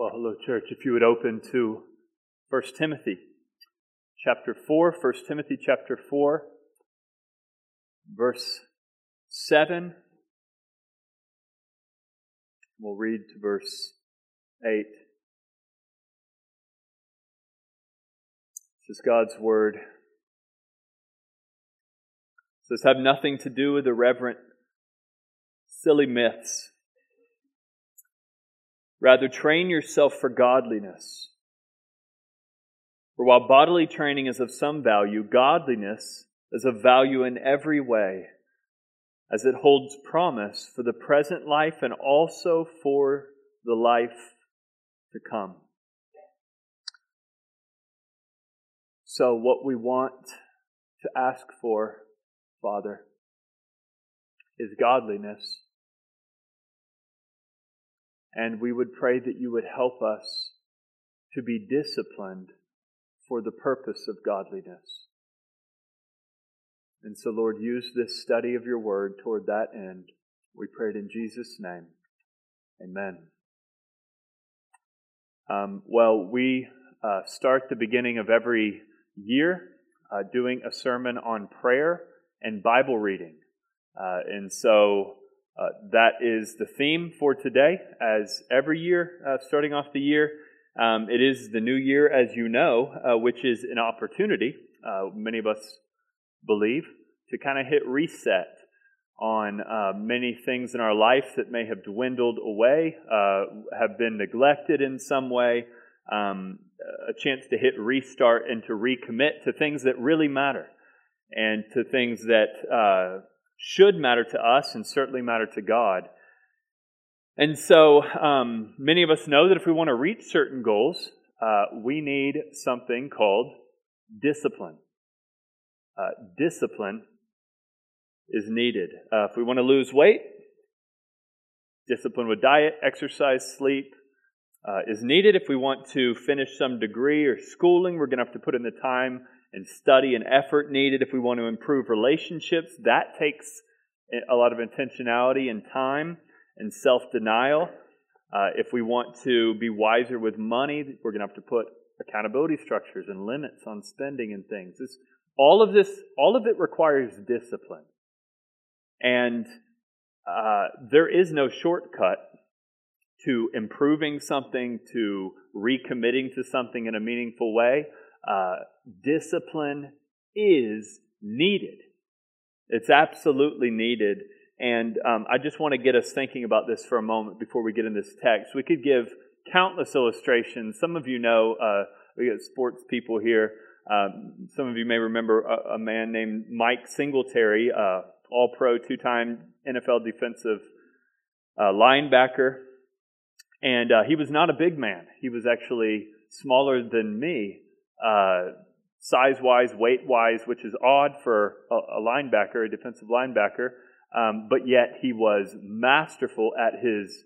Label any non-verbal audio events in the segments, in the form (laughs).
Well, hello, church. If you would open to 1 Timothy chapter 4, 1 Timothy chapter 4, verse 7. We'll read to verse 8. This is God's word. It says, Have nothing to do with irreverent, silly myths Rather, train yourself for godliness. For while bodily training is of some value, godliness is of value in every way, as it holds promise for the present life and also for the life to come. So, what we want to ask for, Father, is godliness and we would pray that you would help us to be disciplined for the purpose of godliness. And so, Lord, use this study of your word toward that end. We pray it in Jesus' name. Amen. Um, well, we uh, start the beginning of every year uh, doing a sermon on prayer and Bible reading. Uh, and so uh, that is the theme for today, as every year, uh, starting off the year. Um, it is the new year, as you know, uh, which is an opportunity, uh, many of us believe, to kind of hit reset on uh, many things in our life that may have dwindled away, have been neglected in some way. Um, a chance to hit restart and to recommit to things that really matter and to things that should matter to us and certainly matter to God. And so um, many of us know that if we want to reach certain goals, uh, we need something called discipline. Uh, discipline is needed. Uh, if we want to lose weight, discipline with diet, exercise, sleep uh, is needed. If we want to finish some degree or schooling, we're going to have to put in the time and study and effort needed if we want to improve relationships. That takes a lot of intentionality and time and self denial. Uh, if we want to be wiser with money, we're going to have to put accountability structures and limits on spending and things. It's, all of this, all of it requires discipline. And uh, there is no shortcut to improving something, to recommitting to something in a meaningful way uh, discipline is needed. It's absolutely needed. And um, I just want to get us thinking about this for a moment before we get in this text. We could give countless illustrations. Some of you know, uh, we got sports people here. Um, some of you may remember a, a man named Mike Singletary, uh, all pro, two time NFL defensive uh, linebacker. And uh, he was not a big man, he was actually smaller than me uh, size wise, weight wise, which is odd for a, linebacker, a defensive linebacker. Um, but yet he was masterful at his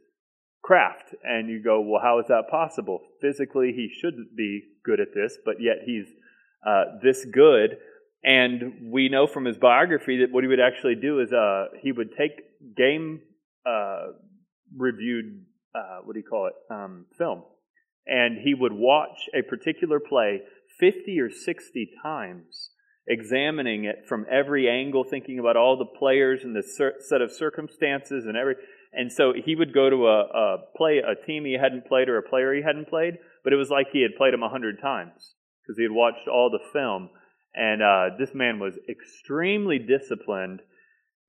craft. And you go, well, how is that possible? Physically, he shouldn't be good at this, but yet he's uh, this good. And we know from his biography that what he would actually do is uh, he would take game uh, reviewed, uh, what do you call it, um, film, and he would watch a particular play 50 or 60 times, examining it from every angle, thinking about all the players and the set of circumstances and every. And so he would go to a, a play a team he hadn't played or a player he hadn't played, but it was like he had played them a hundred times because he had watched all the film. And uh, this man was extremely disciplined,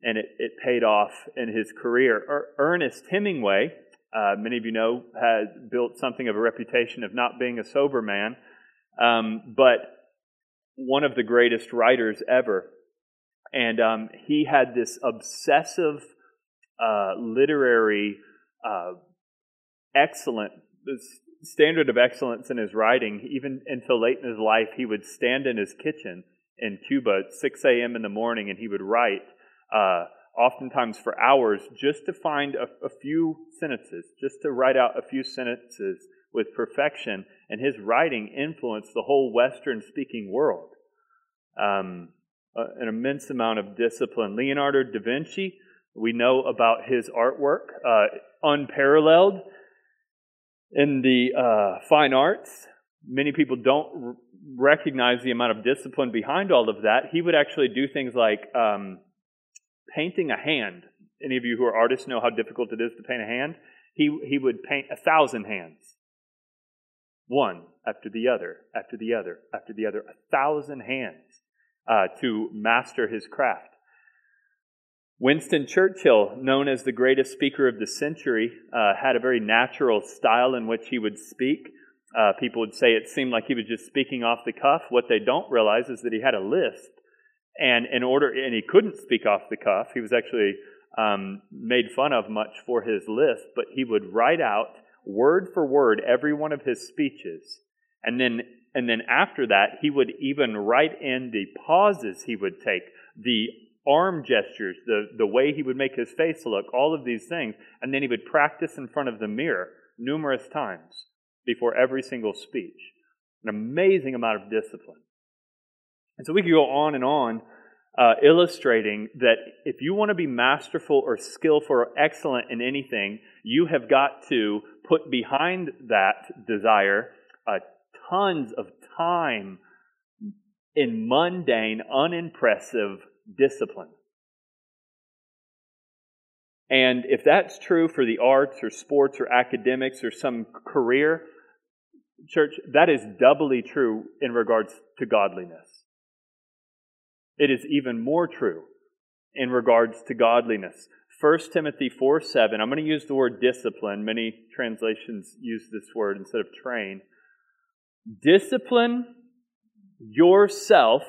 and it, it paid off in his career. Er, Ernest Hemingway, uh, many of you know, has built something of a reputation of not being a sober man. Um, but one of the greatest writers ever. And um, he had this obsessive uh, literary uh, excellent standard of excellence in his writing. Even until late in his life, he would stand in his kitchen in Cuba at 6 a.m. in the morning and he would write, uh, oftentimes for hours, just to find a, a few sentences, just to write out a few sentences with perfection, and his writing influenced the whole Western speaking world. Um, an immense amount of discipline. Leonardo da Vinci, we know about his artwork, uh, unparalleled. In the uh, fine arts, many people don't r- recognize the amount of discipline behind all of that. He would actually do things like um, painting a hand. Any of you who are artists know how difficult it is to paint a hand? He, he would paint a thousand hands. One after the other, after the other, after the other, a thousand hands uh, to master his craft. Winston Churchill, known as the greatest speaker of the century, uh, had a very natural style in which he would speak. Uh, people would say it seemed like he was just speaking off the cuff. What they don't realize is that he had a list, and in order, and he couldn't speak off the cuff. He was actually um, made fun of much for his list, but he would write out word for word every one of his speeches, and then and then after that, he would even write in the pauses he would take, the arm gestures, the, the way he would make his face look, all of these things. And then he would practice in front of the mirror numerous times before every single speech. An amazing amount of discipline. And so we could go on and on, uh, illustrating that if you want to be masterful or skillful or excellent in anything, you have got to put behind that desire uh, tons of time in mundane, unimpressive discipline. And if that's true for the arts or sports or academics or some career, church, that is doubly true in regards to godliness. It is even more true in regards to godliness. 1 Timothy 4 7, I'm going to use the word discipline. Many translations use this word instead of train. Discipline yourself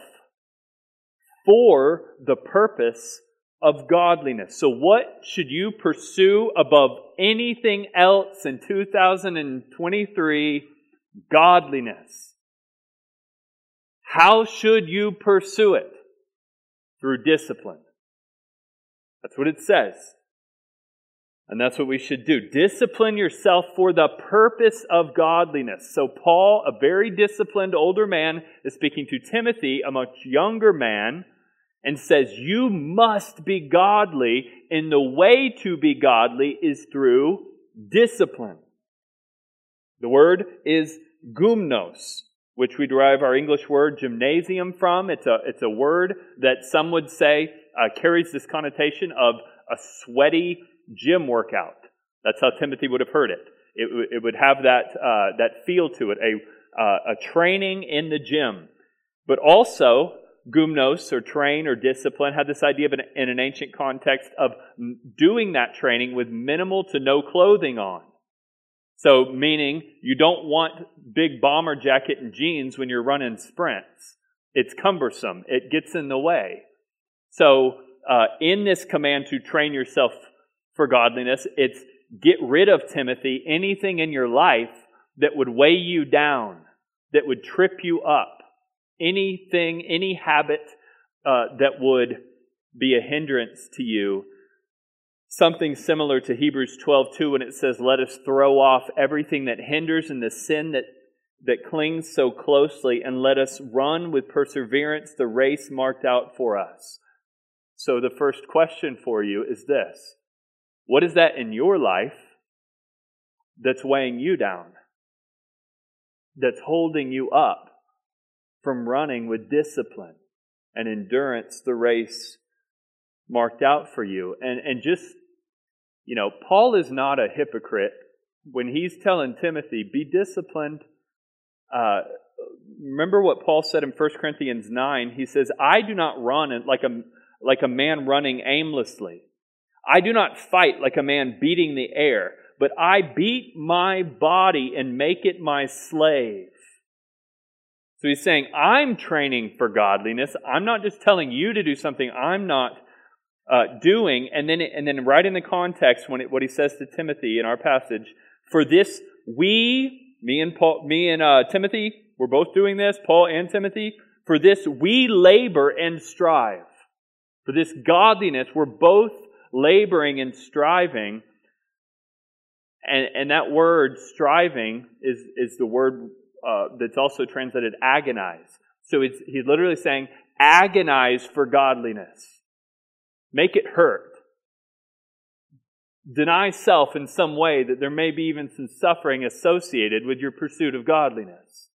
for the purpose of godliness. So, what should you pursue above anything else in 2023? Godliness. How should you pursue it? Through discipline. That's what it says. And that's what we should do. Discipline yourself for the purpose of godliness. So, Paul, a very disciplined older man, is speaking to Timothy, a much younger man, and says, You must be godly, and the way to be godly is through discipline. The word is gumnos, which we derive our English word gymnasium from. It's a, it's a word that some would say uh, carries this connotation of a sweaty gym workout. That's how Timothy would have heard it. It, it would have that, uh, that feel to it, a, uh, a training in the gym. But also, gumnos or train or discipline had this idea of an, in an ancient context of doing that training with minimal to no clothing on. So, meaning you don't want big bomber jacket and jeans when you're running sprints. It's cumbersome. It gets in the way. So, uh, in this command to train yourself for godliness, it's get rid of Timothy anything in your life that would weigh you down, that would trip you up anything, any habit uh, that would be a hindrance to you. Something similar to Hebrews 12:2 when it says, "Let us throw off everything that hinders and the sin that that clings so closely, and let us run with perseverance the race marked out for us." So the first question for you is this: What is that in your life that's weighing you down? That's holding you up? from running with discipline and endurance the race marked out for you. And, and just, you know, Paul is not a hypocrite when he's telling Timothy, be disciplined. Uh, remember what Paul said in 1 Corinthians 9? He says, I do not run like a, like a man running aimlessly. I do not fight like a man beating the air, but I beat my body and make it my slave so he's saying, I'm training for godliness. I'm not just telling you to do something I'm not uh, doing. And then, and then right in the context, when it, what he says to Timothy in our passage, for this we, me and Paul, me and uh, Timothy, we're both doing this, Paul and Timothy. For this we labor and strive. For this godliness, we're both laboring and striving. And, and that word striving is, is the word uh, that's also translated agonize. So he's, he's literally saying, agonize for godliness. Make it hurt. deny self in some way that there may be even some suffering associated with your pursuit of godliness.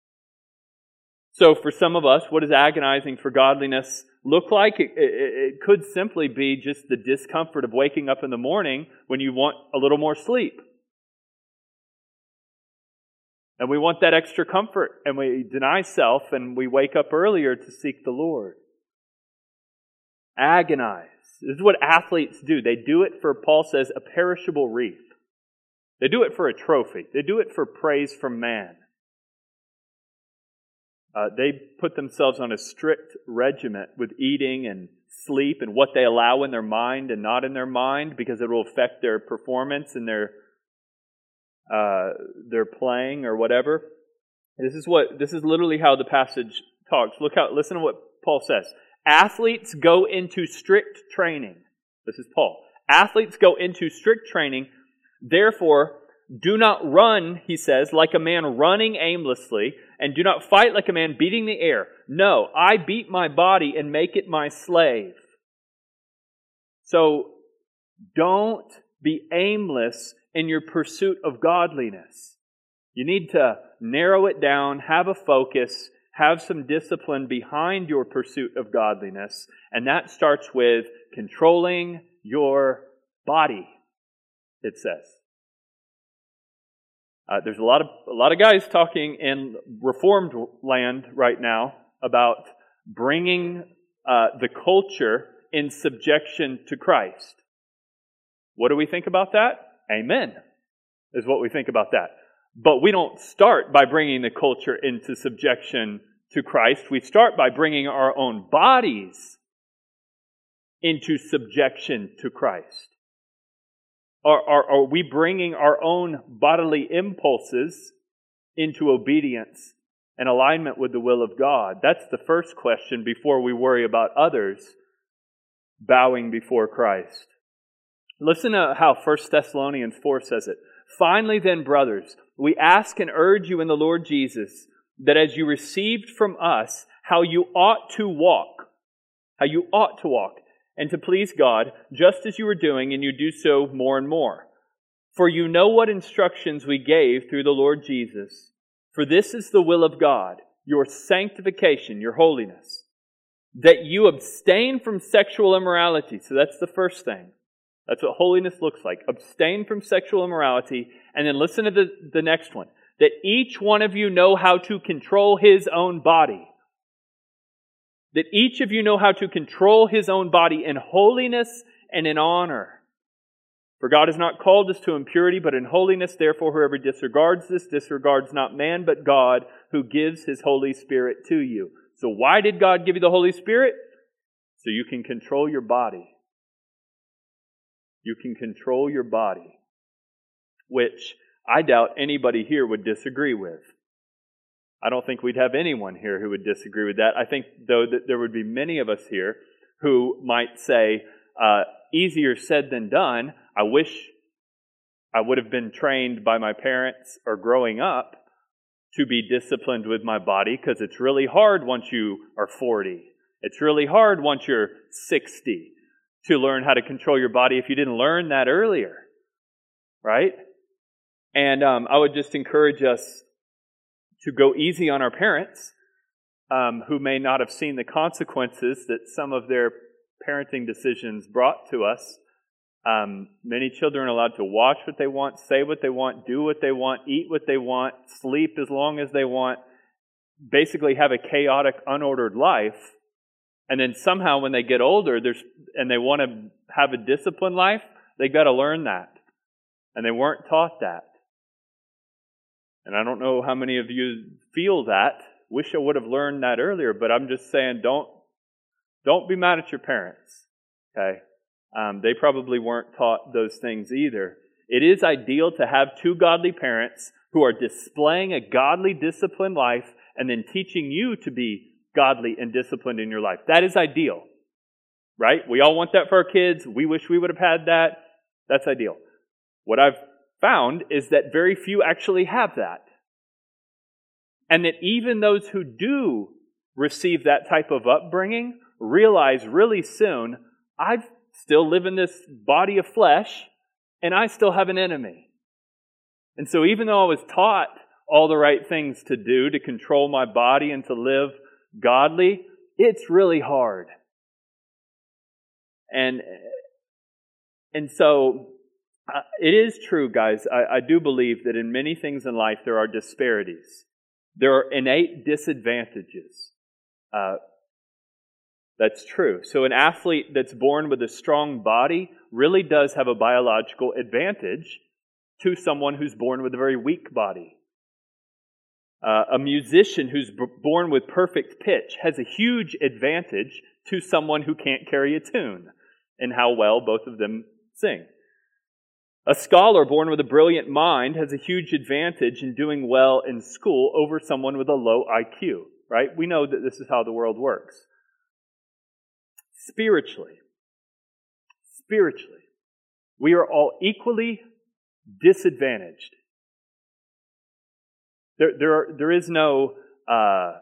So, for some of us, what does agonizing for godliness look like? It, it, it, could simply be just the discomfort of waking up in the morning when you want a little more sleep. And we want that extra comfort, and we deny self, and we wake up earlier to seek the Lord. Agonize. This is what athletes do. They do it for, Paul says, a perishable wreath. They do it for a trophy. They do it for praise from man. Uh, they put themselves on a strict regiment with eating and sleep and what they allow in their mind and not in their mind because it will affect their performance and their uh, their playing or whatever. This is what this is literally how the passage talks. Look how listen to what Paul says. Athletes go into strict training. This is Paul. Athletes go into strict training. Therefore, do not run, he says, like a man running aimlessly, and do not fight like a man beating the air. No, I beat my body and make it my slave. So don't be aimless in your pursuit of godliness. You need to narrow it down, have a focus, have some discipline behind your pursuit of godliness, and that starts with controlling your body, it says. Uh, there's a lot of a lot of guys talking in reformed land right now about bringing uh, the culture in subjection to Christ. What do we think about that? Amen, is what we think about that. But we don't start by bringing the culture into subjection to Christ. We start by bringing our own bodies into subjection to Christ. Are, are, are we bringing our own bodily impulses into obedience and alignment with the will of God? That's the first question before we worry about others bowing before Christ. Listen to how 1 Thessalonians 4 says it. Finally, then, brothers, we ask and urge you in the Lord Jesus that as you received from us how you ought to walk, how you ought to walk, and to please God, just as you were doing, and you do so more and more. For you know what instructions we gave through the Lord Jesus. For this is the will of God, your sanctification, your holiness, that you abstain from sexual immorality. So that's the first thing. That's what holiness looks like. Abstain from sexual immorality. And then listen to the, the next one. That each one of you know how to control his own body that each of you know how to control his own body in holiness and in honor. For God has not called us to impurity, but in holiness. Therefore, whoever disregards this disregards not man, but God, who gives his Holy Spirit to you. So, why did God give you the Holy Spirit? So you can control your body. You can control your body, which I doubt anybody here would disagree with. I don't think we'd have anyone here who would disagree with that. I think, though, that there would be many of us here who might say, uh, easier said than done. I wish I would have been trained by my parents or growing up to be disciplined with my body because it's really hard once you are 40. It's really hard once you're 60 to learn how to control your body if you didn't learn that earlier. Right? And um, I would just encourage us to go easy on our parents um, who may not have seen the consequences that some of their parenting decisions brought to us. Um, many children are allowed to watch what they want, say what they want, do what they want, eat what they want, sleep as long as they want, basically have a chaotic, unordered life. And then somehow when they get older there's, and they want to have a disciplined life, they've got to learn that. And they weren't taught that. And I don't know how many of you feel that. Wish I would have learned that earlier, but I'm just saying don't don't be mad at your parents. Okay? Um, they probably weren't taught those things either. It is ideal to have two godly parents who are displaying a godly, disciplined life and then teaching you to be godly and disciplined in your life. That is ideal. Right? We all want that for our kids. We wish we would have had that. That's ideal. What I've found is that very few actually have that. And that even those who do receive that type of upbringing realize really soon, I still live in this body of flesh, and I still have an enemy. And so even though I was taught all the right things to do to control my body and to live godly, it's really hard. And, and so uh, it is true, guys. I, I do believe that in many things in life there are disparities. There are innate disadvantages. Uh, that's true. So an athlete that's born with a strong body really does have a biological advantage to someone who's born with a very weak body. Uh, a musician who's b- born with perfect pitch has a huge advantage to someone who can't carry a tune in how well both of them sing. A scholar born with a brilliant mind has a huge advantage in doing well in school over someone with a low IQ, right? We know that this is how the world works. Spiritually, spiritually, we are all equally disadvantaged. There, there, are, there is no uh,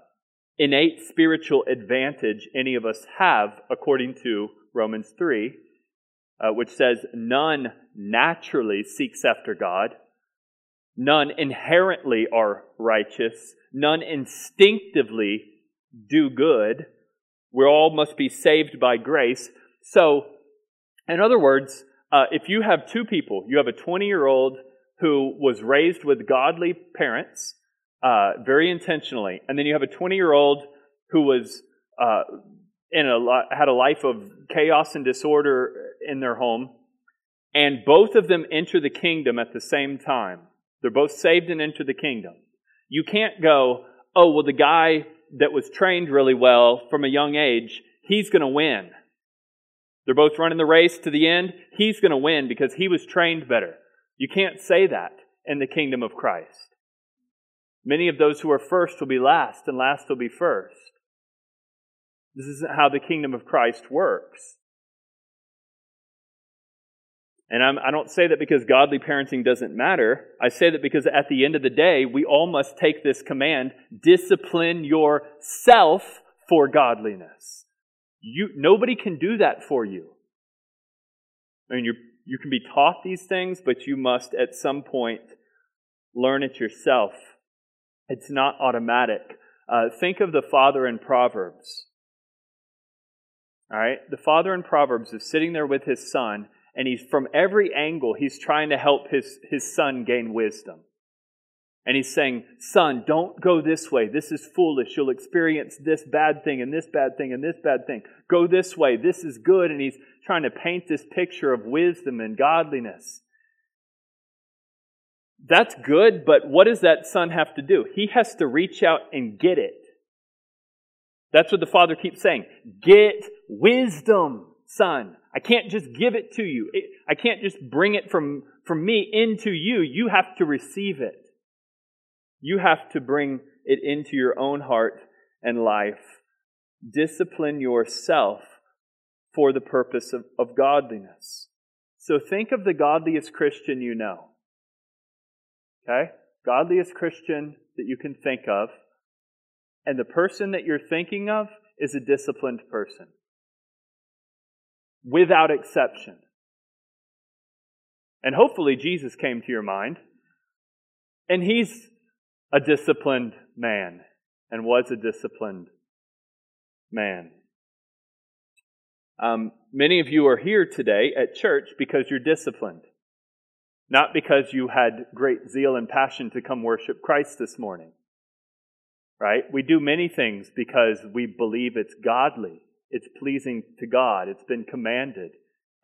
innate spiritual advantage any of us have, according to Romans 3 uh, which says, None naturally seeks after God, none inherently are righteous, none instinctively do good. We all must be saved by grace. So, in other words, uh, if you have two people, you have a 20 year old who was raised with godly parents, uh, very intentionally, and then you have a 20 year old who was uh, in a had a life of chaos and disorder in their home, and both of them enter the kingdom at the same time. They're both saved and enter the kingdom. You can't go, oh, well, the guy that was trained really well from a young age, he's going to win. They're both running the race to the end. He's going to win because he was trained better. You can't say that in the kingdom of Christ. Many of those who are first will be last, and last will be first. This isn't how the kingdom of Christ works. And I'm, I do not say that because godly parenting doesn't matter. I say that because at the end of the day, we all must take this command discipline yourself for godliness. You, nobody can do that for you. I mean, you you can be taught these things, but you must at some point learn it yourself. It's not automatic. Uh, think of the father in Proverbs. All right? The father in Proverbs is sitting there with his son, and he's from every angle, he's trying to help his, his son gain wisdom. And he's saying, Son, don't go this way. This is foolish. You'll experience this bad thing and this bad thing and this bad thing. Go this way. This is good. And he's trying to paint this picture of wisdom and godliness. That's good, but what does that son have to do? He has to reach out and get it. That's what the father keeps saying. Get wisdom, son. I can't just give it to you. I can't just bring it from, from me into you. You have to receive it. You have to bring it into your own heart and life. Discipline yourself for the purpose of, of godliness. So think of the godliest Christian you know. Okay? Godliest Christian that you can think of. And the person that you're thinking of is a disciplined person without exception. And hopefully, Jesus came to your mind, and he's a disciplined man and was a disciplined man. Um, many of you are here today at church because you're disciplined, not because you had great zeal and passion to come worship Christ this morning. Right? We do many things because we believe it's godly. It's pleasing to God. It's been commanded.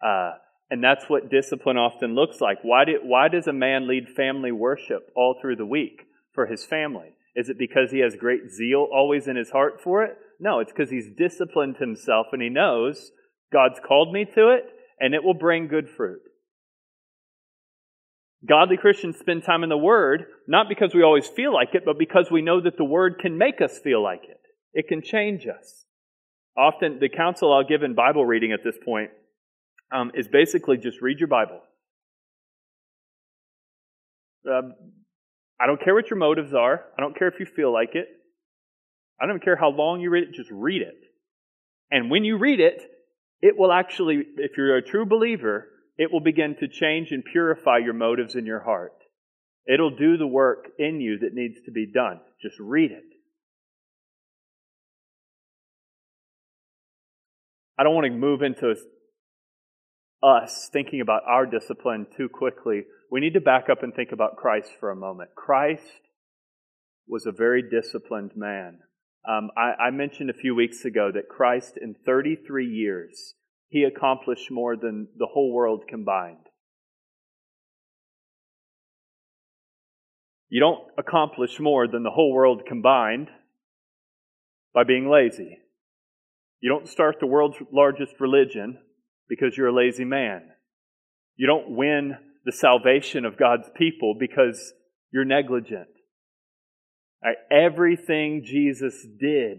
Uh, and that's what discipline often looks like. Why, do, why does a man lead family worship all through the week for his family? Is it because he has great zeal always in his heart for it? No, it's because he's disciplined himself and he knows God's called me to it and it will bring good fruit. Godly Christians spend time in the Word, not because we always feel like it, but because we know that the Word can make us feel like it. It can change us. Often, the counsel I'll give in Bible reading at this point um, is basically just read your Bible. Um, I don't care what your motives are. I don't care if you feel like it. I don't care how long you read it, just read it. And when you read it, it will actually, if you're a true believer, it will begin to change and purify your motives in your heart. It'll do the work in you that needs to be done. Just read it. I don't want to move into us thinking about our discipline too quickly. We need to back up and think about Christ for a moment. Christ was a very disciplined man. Um, I, I mentioned a few weeks ago that Christ, in 33 years, he accomplished more than the whole world combined. You don't accomplish more than the whole world combined by being lazy. You don't start the world's largest religion because you're a lazy man. You don't win the salvation of God's people because you're negligent. Right? Everything Jesus did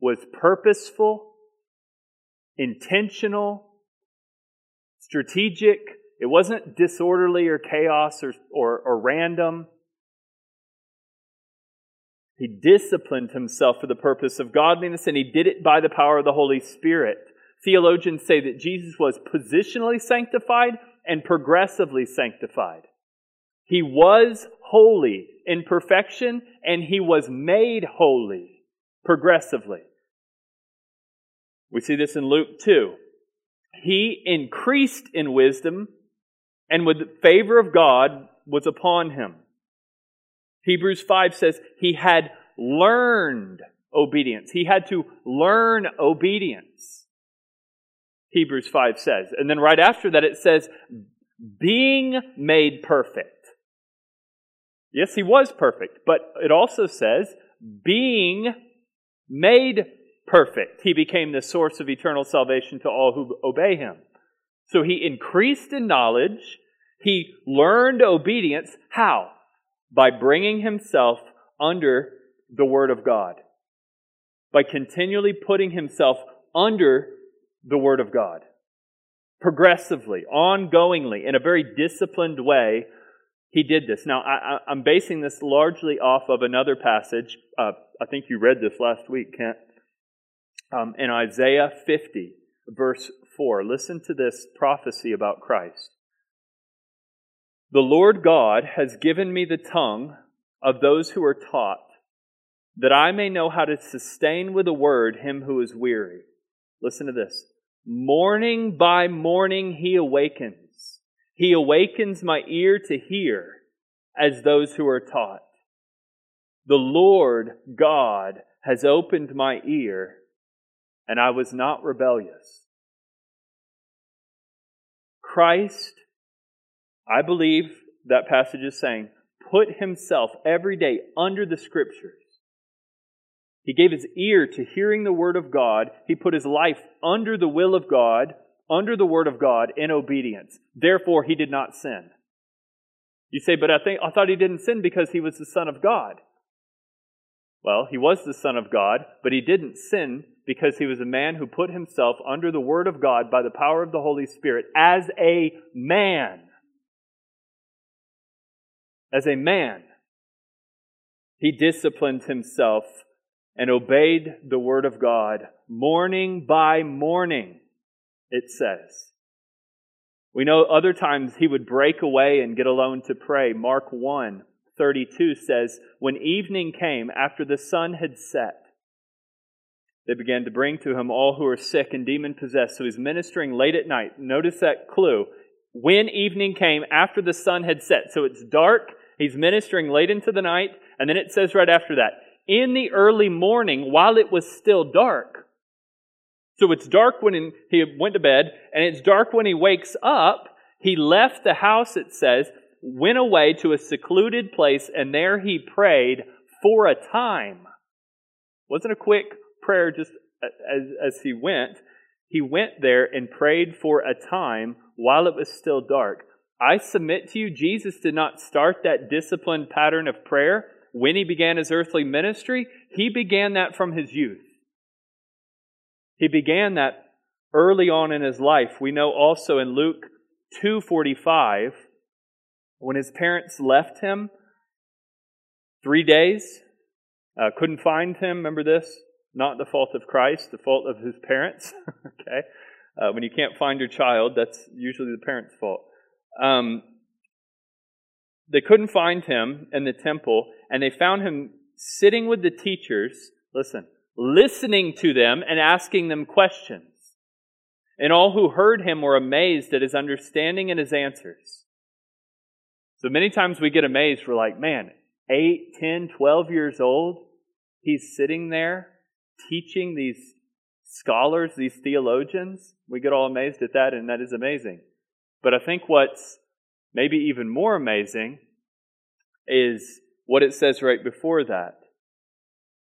was purposeful, intentional, strategic. It wasn't disorderly or chaos or, or, or random. He disciplined himself for the purpose of godliness, and he did it by the power of the Holy Spirit. Theologians say that Jesus was positionally sanctified and progressively sanctified. He was holy in perfection, and he was made holy progressively. We see this in Luke 2. He increased in wisdom, and with the favor of God was upon him. Hebrews 5 says he had learned obedience. He had to learn obedience. Hebrews 5 says. And then right after that it says, being made perfect. Yes, he was perfect, but it also says, being made perfect. He became the source of eternal salvation to all who obey him. So he increased in knowledge. He learned obedience. How? By bringing himself under the Word of God. By continually putting himself under the Word of God. Progressively, ongoingly, in a very disciplined way, he did this. Now, I, am basing this largely off of another passage. Uh, I think you read this last week, Kent. Um, in Isaiah 50, verse 4. Listen to this prophecy about Christ. The Lord God has given me the tongue of those who are taught, that I may know how to sustain with a word him who is weary. Listen to this. Morning by morning he awakens. He awakens my ear to hear as those who are taught. The Lord God has opened my ear, and I was not rebellious. Christ, I believe that passage is saying, put himself every day under the scriptures. He gave his ear to hearing the word of God. He put his life under the will of God, under the word of God in obedience. Therefore, he did not sin. You say, but I think I thought he didn't sin because he was the son of God. Well, he was the son of God, but he didn't sin because he was a man who put himself under the word of God by the power of the Holy Spirit as a man as a man. He disciplined himself and obeyed the word of God morning by morning, it says. We know other times he would break away and get alone to pray. Mark 1 32 says, When evening came, after the sun had set, they began to bring to him all who were sick and demon possessed. So he's ministering late at night. Notice that clue. When evening came, after the sun had set. So it's dark He's ministering late into the night, and then it says right after that, in the early morning while it was still dark. So it's dark when he went to bed, and it's dark when he wakes up. He left the house, it says, went away to a secluded place, and there he prayed for a time. Wasn't a quick prayer just as, as he went. He went there and prayed for a time while it was still dark. I submit to you, Jesus did not start that disciplined pattern of prayer when he began his earthly ministry. He began that from his youth. He began that early on in his life. We know also in Luke 2:45 when his parents left him 3 days uh, couldn't find him, remember this? Not the fault of Christ, the fault of his parents. (laughs) okay? Uh, when you can't find your child, that's usually the parent's fault. Um, they couldn't find him in the temple, and they found him sitting with the teachers. Listen, listening to them and asking them questions. And all who heard him were amazed at his understanding and his answers. So many times we get amazed. We're like, man, 8, 10, 12 years old, he's sitting there teaching these scholars, these theologians. We get all amazed at that, and that is amazing. But I think what's maybe even more amazing is what it says right before that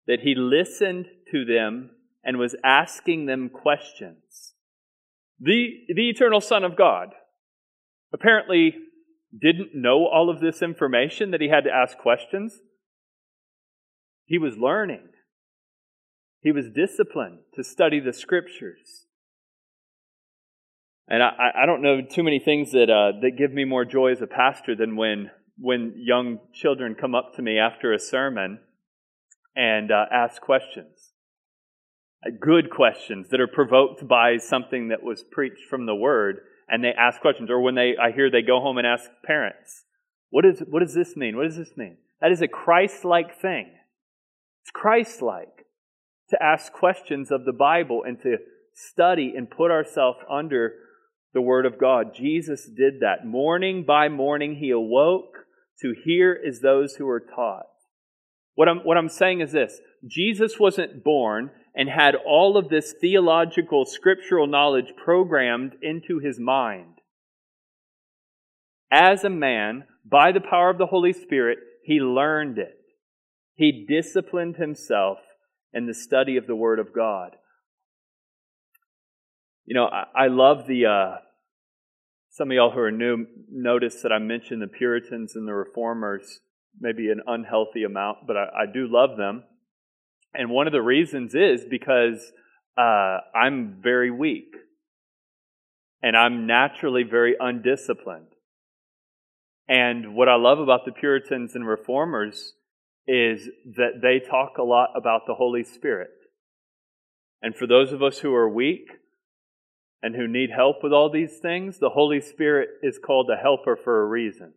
that he listened to them and was asking them questions. The, the eternal Son of God apparently didn't know all of this information that he had to ask questions. He was learning. He was disciplined to study the scriptures. And I, I don't know too many things that, uh, that give me more joy as a pastor than when, when young children come up to me after a sermon and uh, ask questions. Uh, good questions that are provoked by something that was preached from the Word, and they ask questions. Or when they, I hear they go home and ask parents, what, is, what does this mean? What does this mean? That is a Christ like thing. It's Christ like to ask questions of the Bible and to study and put ourselves under the Word of God. Jesus did that. Morning by morning, he awoke to hear as those who were taught. What I'm, what I'm saying is this Jesus wasn't born and had all of this theological, scriptural knowledge programmed into his mind. As a man, by the power of the Holy Spirit, he learned it. He disciplined himself in the study of the Word of God. You know, I, I love the, uh, some of y'all who are new notice that I mentioned the Puritans and the Reformers, maybe an unhealthy amount, but I, I do love them. And one of the reasons is because uh, I'm very weak and I'm naturally very undisciplined. And what I love about the Puritans and Reformers is that they talk a lot about the Holy Spirit. And for those of us who are weak and who need help with all these things, the Holy Spirit is called a helper for a reason.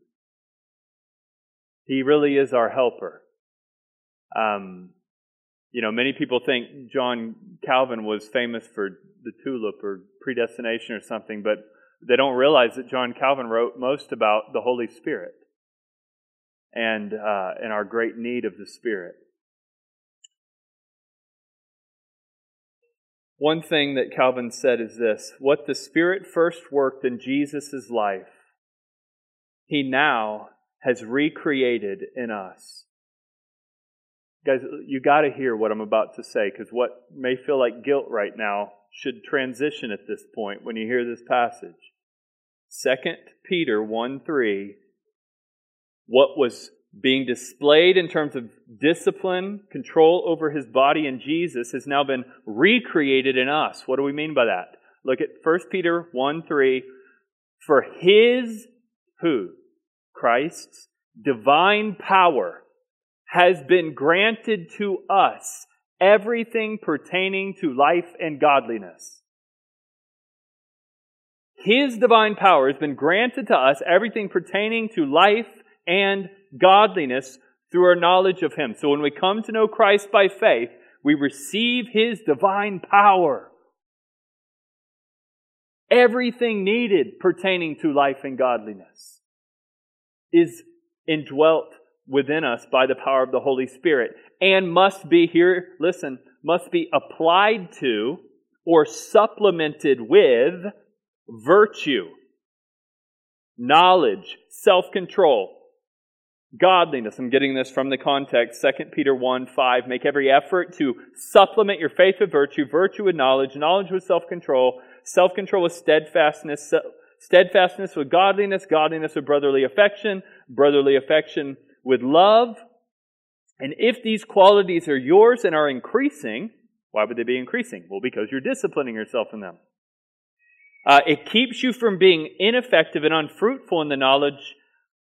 He really is our helper. Um, you know, many people think John Calvin was famous for the tulip or predestination or something, but they don't realize that John Calvin wrote most about the Holy Spirit and, uh, and our great need of the Spirit. One thing that Calvin said is this what the Spirit first worked in Jesus' life, he now has recreated in us. Guys, you got to hear what I'm about to say because what may feel like guilt right now should transition at this point when you hear this passage. 2 Peter 1 3 what was being displayed in terms of discipline, control over his body in Jesus has now been recreated in us. What do we mean by that? Look at 1 Peter 1 3. For his, who? Christ's divine power has been granted to us everything pertaining to life and godliness. His divine power has been granted to us everything pertaining to life and godliness through our knowledge of Him. So when we come to know Christ by faith, we receive His divine power. Everything needed pertaining to life and godliness is indwelt within us by the power of the Holy Spirit and must be here, listen, must be applied to or supplemented with virtue, knowledge, self control, godliness. I'm getting this from the context, 2 Peter 1 5. Make every effort to supplement your faith with virtue, virtue with knowledge, knowledge with self control, self control with steadfastness, steadfastness with godliness, godliness with brotherly affection, brotherly affection with love. And if these qualities are yours and are increasing, why would they be increasing? Well, because you're disciplining yourself in them. Uh, it keeps you from being ineffective and unfruitful in the knowledge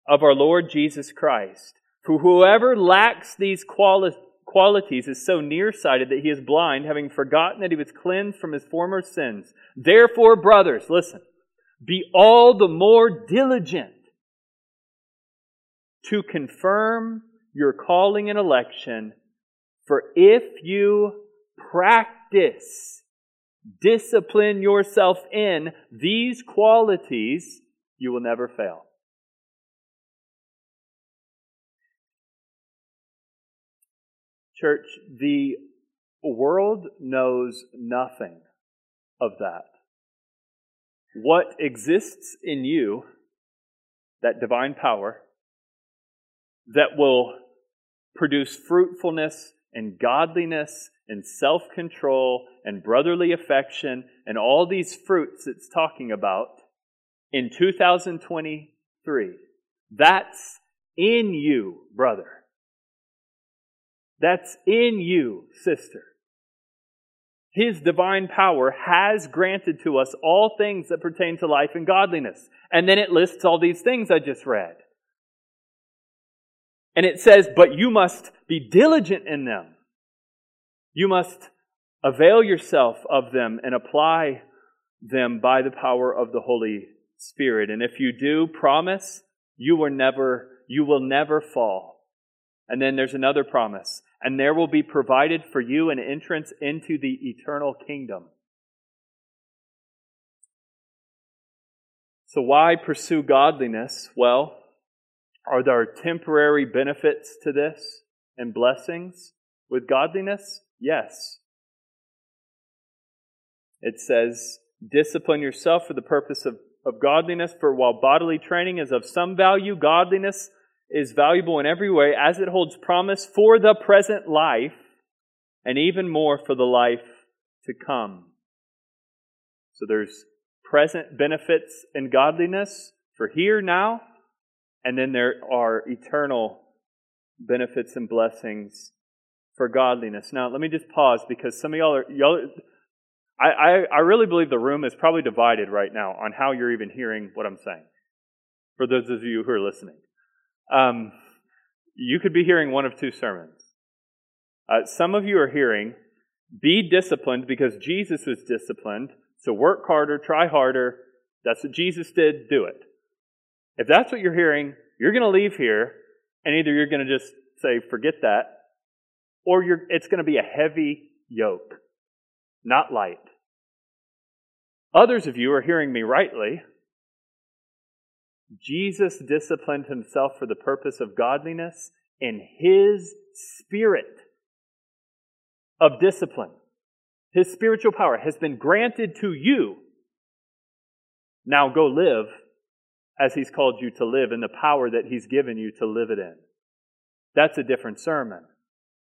of our Lord Jesus Christ. For whoever lacks these quali- qualities is so nearsighted that he is blind, having forgotten that he was cleansed from his former sins. Therefore, brothers, listen, be all the more diligent to confirm your calling and election, for if you practice, discipline yourself in these qualities, you will never fail. Church, the world knows nothing of that. What exists in you, that divine power, that will produce fruitfulness and godliness and self control and brotherly affection and all these fruits it's talking about in 2023. That's in you, brother. That's in you, sister. His divine power has granted to us all things that pertain to life and godliness. And then it lists all these things I just read. And it says, but you must be diligent in them. You must avail yourself of them and apply them by the power of the Holy Spirit. And if you do, promise you will never, you will never fall. And then there's another promise. And there will be provided for you an entrance into the eternal kingdom. So why pursue godliness? Well, are there temporary benefits to this and blessings with godliness? Yes. It says, discipline yourself for the purpose of, of godliness, for while bodily training is of some value, godliness is valuable in every way as it holds promise for the present life and even more for the life to come. So there's present benefits in godliness for here now and then there are eternal benefits and blessings for godliness. Now, let me just pause because some of y'all are, y'all, I, I, I really believe the room is probably divided right now on how you're even hearing what I'm saying. For those of you who are listening, um, you could be hearing one of two sermons. Uh, some of you are hearing, be disciplined because Jesus was disciplined. So work harder, try harder. That's what Jesus did, do it. If that's what you're hearing, you're going to leave here, and either you're going to just say, forget that, or it's going to be a heavy yoke, not light. Others of you are hearing me rightly. Jesus disciplined himself for the purpose of godliness, in his spirit of discipline, his spiritual power, has been granted to you. Now go live as He's called you to live in the power that He's given you to live it in. That's a different sermon.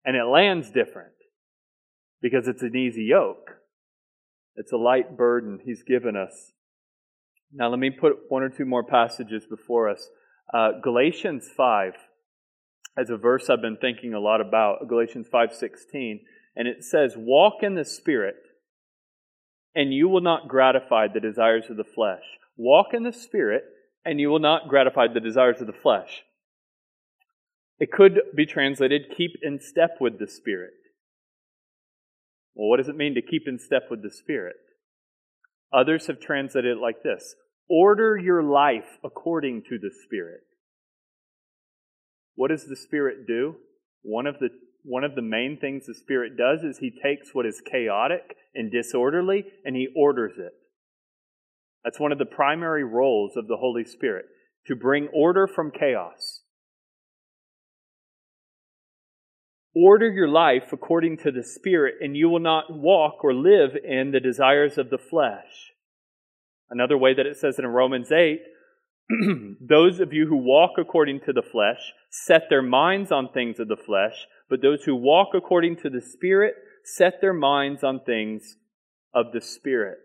And it lands different because it's an easy yoke. It's a light burden He's given us. Now, let me put one or two more passages before us. Uh, Galatians 5 as a verse I've been thinking a lot about, Galatians 5:16, and it says, "Walk in the Spirit, and you will not gratify the desires of the flesh. Walk in the Spirit, and you will not gratify the desires of the flesh. It could be translated, keep in step with the Spirit. Well, what does it mean to keep in step with the Spirit? Others have translated it like this Order your life according to the Spirit. What does the Spirit do? One of the, one of the main things the Spirit does is He takes what is chaotic and disorderly and He orders it. That's one of the primary roles of the Holy Spirit to bring order from chaos. Order your life according to the Spirit, and you will not walk or live in the desires of the flesh. Another way that it says in Romans 8 (clears throat) those of you who walk according to the flesh set their minds on things of the flesh, but those who walk according to the Spirit set their minds on things of the Spirit.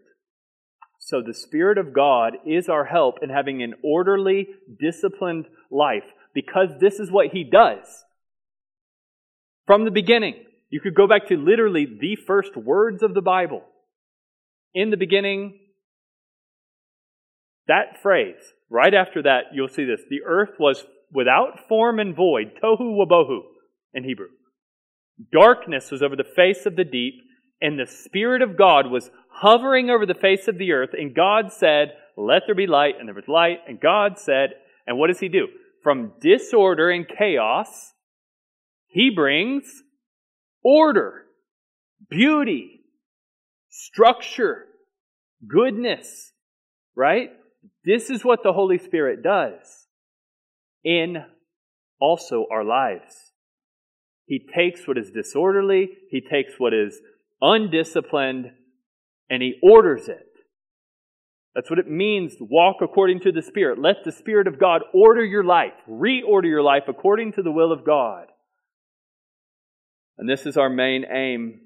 So the Spirit of God is our help in having an orderly, disciplined life because this is what He does. From the beginning, you could go back to literally the first words of the Bible. In the beginning, that phrase, right after that, you'll see this. The earth was without form and void, tohu wabohu in Hebrew. Darkness was over the face of the deep, and the Spirit of God was hovering over the face of the earth. And God said, Let there be light, and there was light. And God said, and what does He do? From disorder and chaos, He brings order, beauty, structure, goodness, right? This is what the Holy Spirit does in also our lives. He takes what is disorderly, he takes what is undisciplined, and he orders it. That's what it means walk according to the Spirit. Let the Spirit of God order your life, reorder your life according to the will of God. And this is our main aim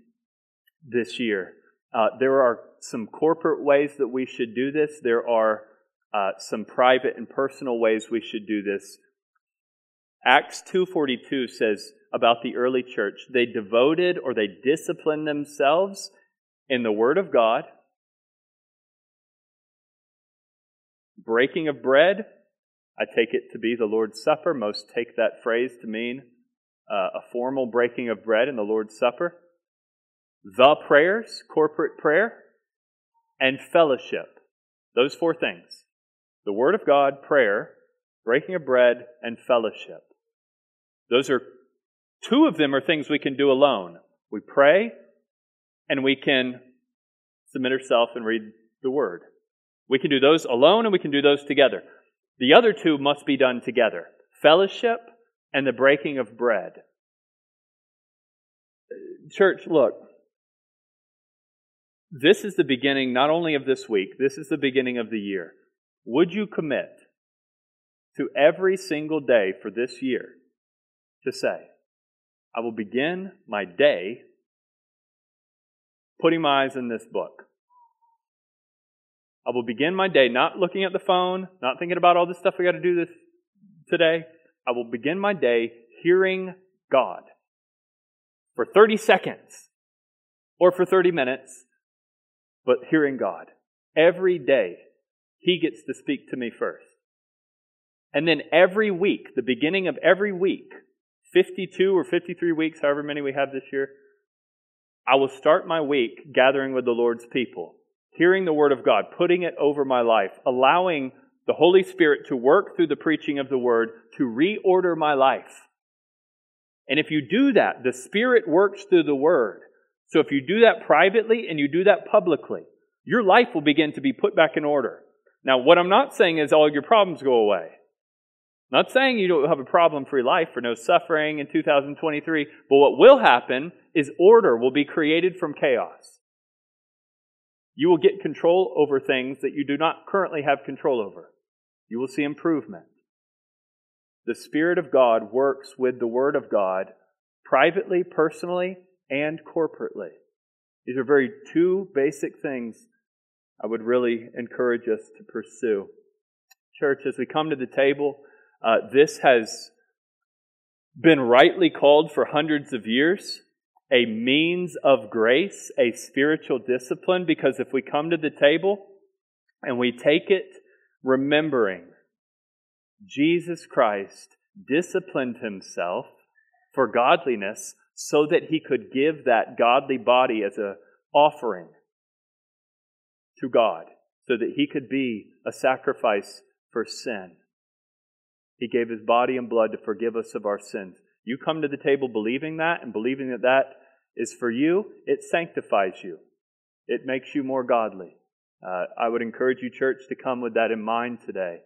this year. Uh, there are some corporate ways that we should do this. There are uh, some private and personal ways we should do this. Acts 2:42 says about the early church, they devoted or they disciplined themselves in the word of God, breaking of bread, I take it to be the Lord's Supper. Most take that phrase to mean uh, a formal breaking of bread in the Lord's Supper. The prayers, corporate prayer, and fellowship. Those four things the Word of God, prayer, breaking of bread, and fellowship. Those are two of them are things we can do alone. We pray and we can submit ourselves and read the Word. We can do those alone and we can do those together. The other two must be done together fellowship and the breaking of bread. Church, look, this is the beginning not only of this week, this is the beginning of the year. Would you commit to every single day for this year to say, I will begin my day putting my eyes in this book? I will begin my day not looking at the phone, not thinking about all this stuff I got to do this today. I will begin my day hearing God for 30 seconds or for 30 minutes, but hearing God. Every day, He gets to speak to me first. And then every week, the beginning of every week, 52 or 53 weeks, however many we have this year, I will start my week gathering with the Lord's people hearing the Word of God, putting it over my life, allowing the Holy Spirit to work through the preaching of the Word to reorder my life. And if you do that, the Spirit works through the Word. So if you do that privately and you do that publicly, your life will begin to be put back in order. Now, what I'm not saying is all your problems go away. I'm not saying you don't have a problem free life for no suffering in 2023, but what will happen is order will be created from chaos. You will get control over things that you do not currently have control over. You will see improvement. The Spirit of God works with the Word of God privately, personally, and corporately. These are very two basic things I would really encourage us to pursue. Church, as we come to the table, uh, this has been rightly called for hundreds of years a means of grace, a spiritual discipline, because if we come to the table and we take it remembering Jesus Christ disciplined himself for godliness so that he could give that godly body as an offering to God, so that he could be a sacrifice for sin. He gave his body and blood to forgive us of our sins. You come to the table believing that and believing that that is for you, it sanctifies you. It makes you more godly. Uh, I would encourage you, church, to come with that in mind today.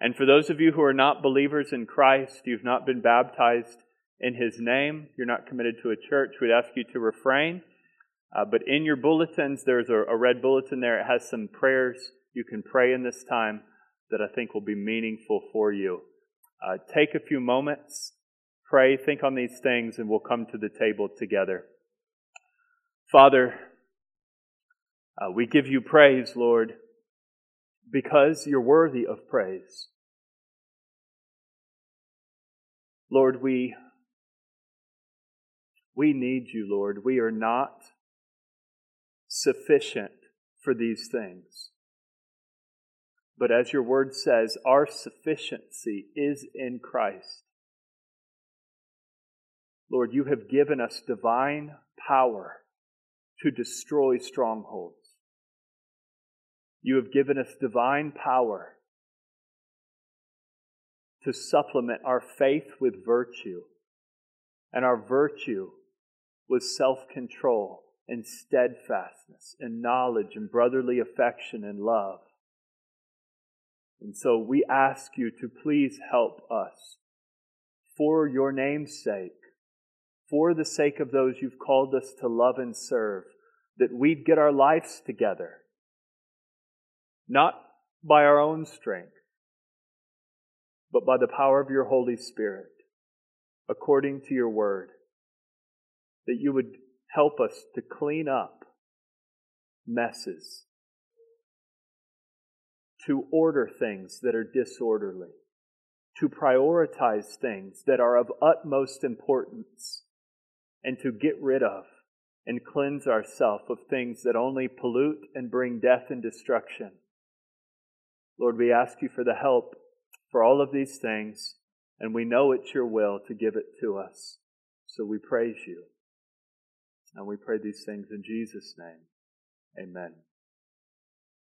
And for those of you who are not believers in Christ, you've not been baptized in His name, you're not committed to a church, we'd ask you to refrain. Uh, but in your bulletins, there's a, a red bulletin there. It has some prayers you can pray in this time that I think will be meaningful for you. Uh, take a few moments, pray, think on these things, and we'll come to the table together. Father, uh, we give you praise, Lord, because you're worthy of praise. Lord, we, we need you, Lord. We are not sufficient for these things. But as your word says, our sufficiency is in Christ. Lord, you have given us divine power to destroy strongholds. You have given us divine power to supplement our faith with virtue. And our virtue with self control and steadfastness and knowledge and brotherly affection and love. And so we ask you to please help us for your name's sake, for the sake of those you've called us to love and serve, that we'd get our lives together, not by our own strength, but by the power of your Holy Spirit, according to your word, that you would help us to clean up messes, to order things that are disorderly, to prioritize things that are of utmost importance, and to get rid of and cleanse ourselves of things that only pollute and bring death and destruction. Lord, we ask you for the help for all of these things, and we know it's your will to give it to us. So we praise you. And we pray these things in Jesus' name. Amen.